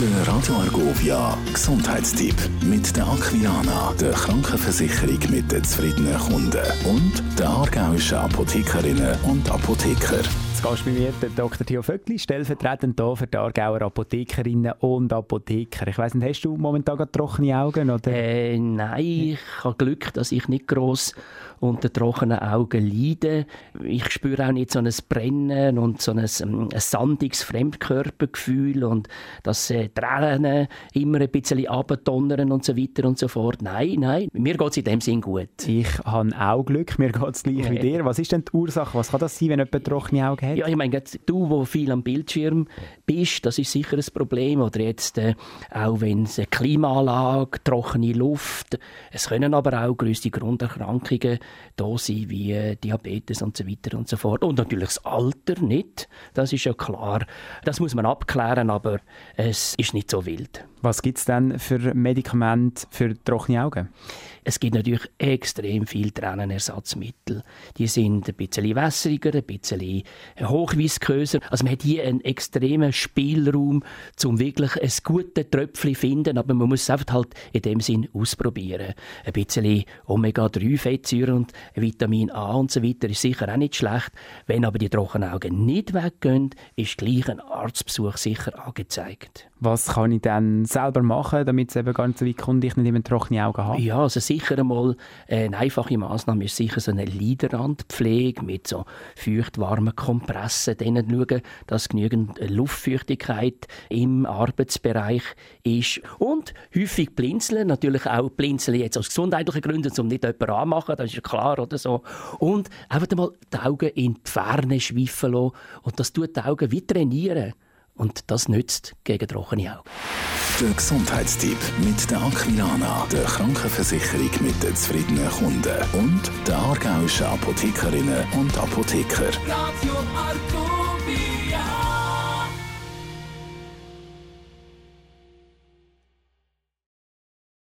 Der Radio Argovia Gesundheitstipp mit der Aquiana, der Krankenversicherung mit den zufriedenen Kunden und der aargauischen Apothekerinnen und Apotheker. Gehst bei mir der Dr. Theo Vöckli, stellvertretend hier für die Aargauer Apothekerinnen und Apotheker. Ich weiss nicht, hast du momentan gerade trockene Augen? Oder? Äh, nein, ich habe Glück, dass ich nicht gross unter trockenen Augen leide. Ich spüre auch nicht so ein Brennen und so ein, ähm, ein sandiges Fremdkörpergefühl und dass äh, Tränen immer ein bisschen abdonnern und so weiter und so fort. Nein, nein, mir geht es in dem Sinn gut. Ich habe auch Glück, mir geht es gleich wie dir. Was ist denn die Ursache? Was kann das sein, wenn jemand trockene Augen hat? Ja, ich meine, du, wo viel am Bildschirm bist, das ist sicher ein Problem. Oder jetzt äh, auch wenn es eine Klimaanlage, trockene Luft, es können aber auch größte Grunderkrankungen da sein, wie äh, Diabetes und so weiter und so fort. Und natürlich das Alter nicht, das ist ja klar. Das muss man abklären, aber es ist nicht so wild. Was gibt es denn für Medikamente für trockene Augen? Es gibt natürlich extrem viele Tränenersatzmittel. Die sind ein bisschen wässriger, ein bisschen hochvisköser. Also man hat hier einen extremen Spielraum, um wirklich ein gutes Tröpfchen zu finden, aber man muss es einfach halt in dem Sinn ausprobieren. Ein bisschen Omega-3-Fettsäuren und Vitamin A und so weiter ist sicher auch nicht schlecht. Wenn aber die trockenen Augen nicht weggehen, ist gleich ein Arztbesuch sicher angezeigt. Was kann ich dann selber machen, damit es eben gar nicht so weit kommt, ich nicht immer trockene Augen habe? Ja, also sicher einmal eine einfache Maßnahme ist sicher so eine Liderrandpflege mit so feucht-warmen Kompressen, denen schauen, dass genügend Luftfeuchtigkeit im Arbeitsbereich ist und häufig blinzeln, natürlich auch blinzeln jetzt aus gesundheitlichen Gründen, um nicht jemanden anmachen, das ist ja klar oder so. Und einfach mal die Augen in die Ferne schweifen lassen und das tut die Augen wie trainieren. Und das nützt gegen trockene Augen. Der Gesundheitstipp mit der Aquilana, der Krankenversicherung mit den zufriedenen Kunden und der aargauischen Apothekerinnen und Apotheker. Radio Argovia.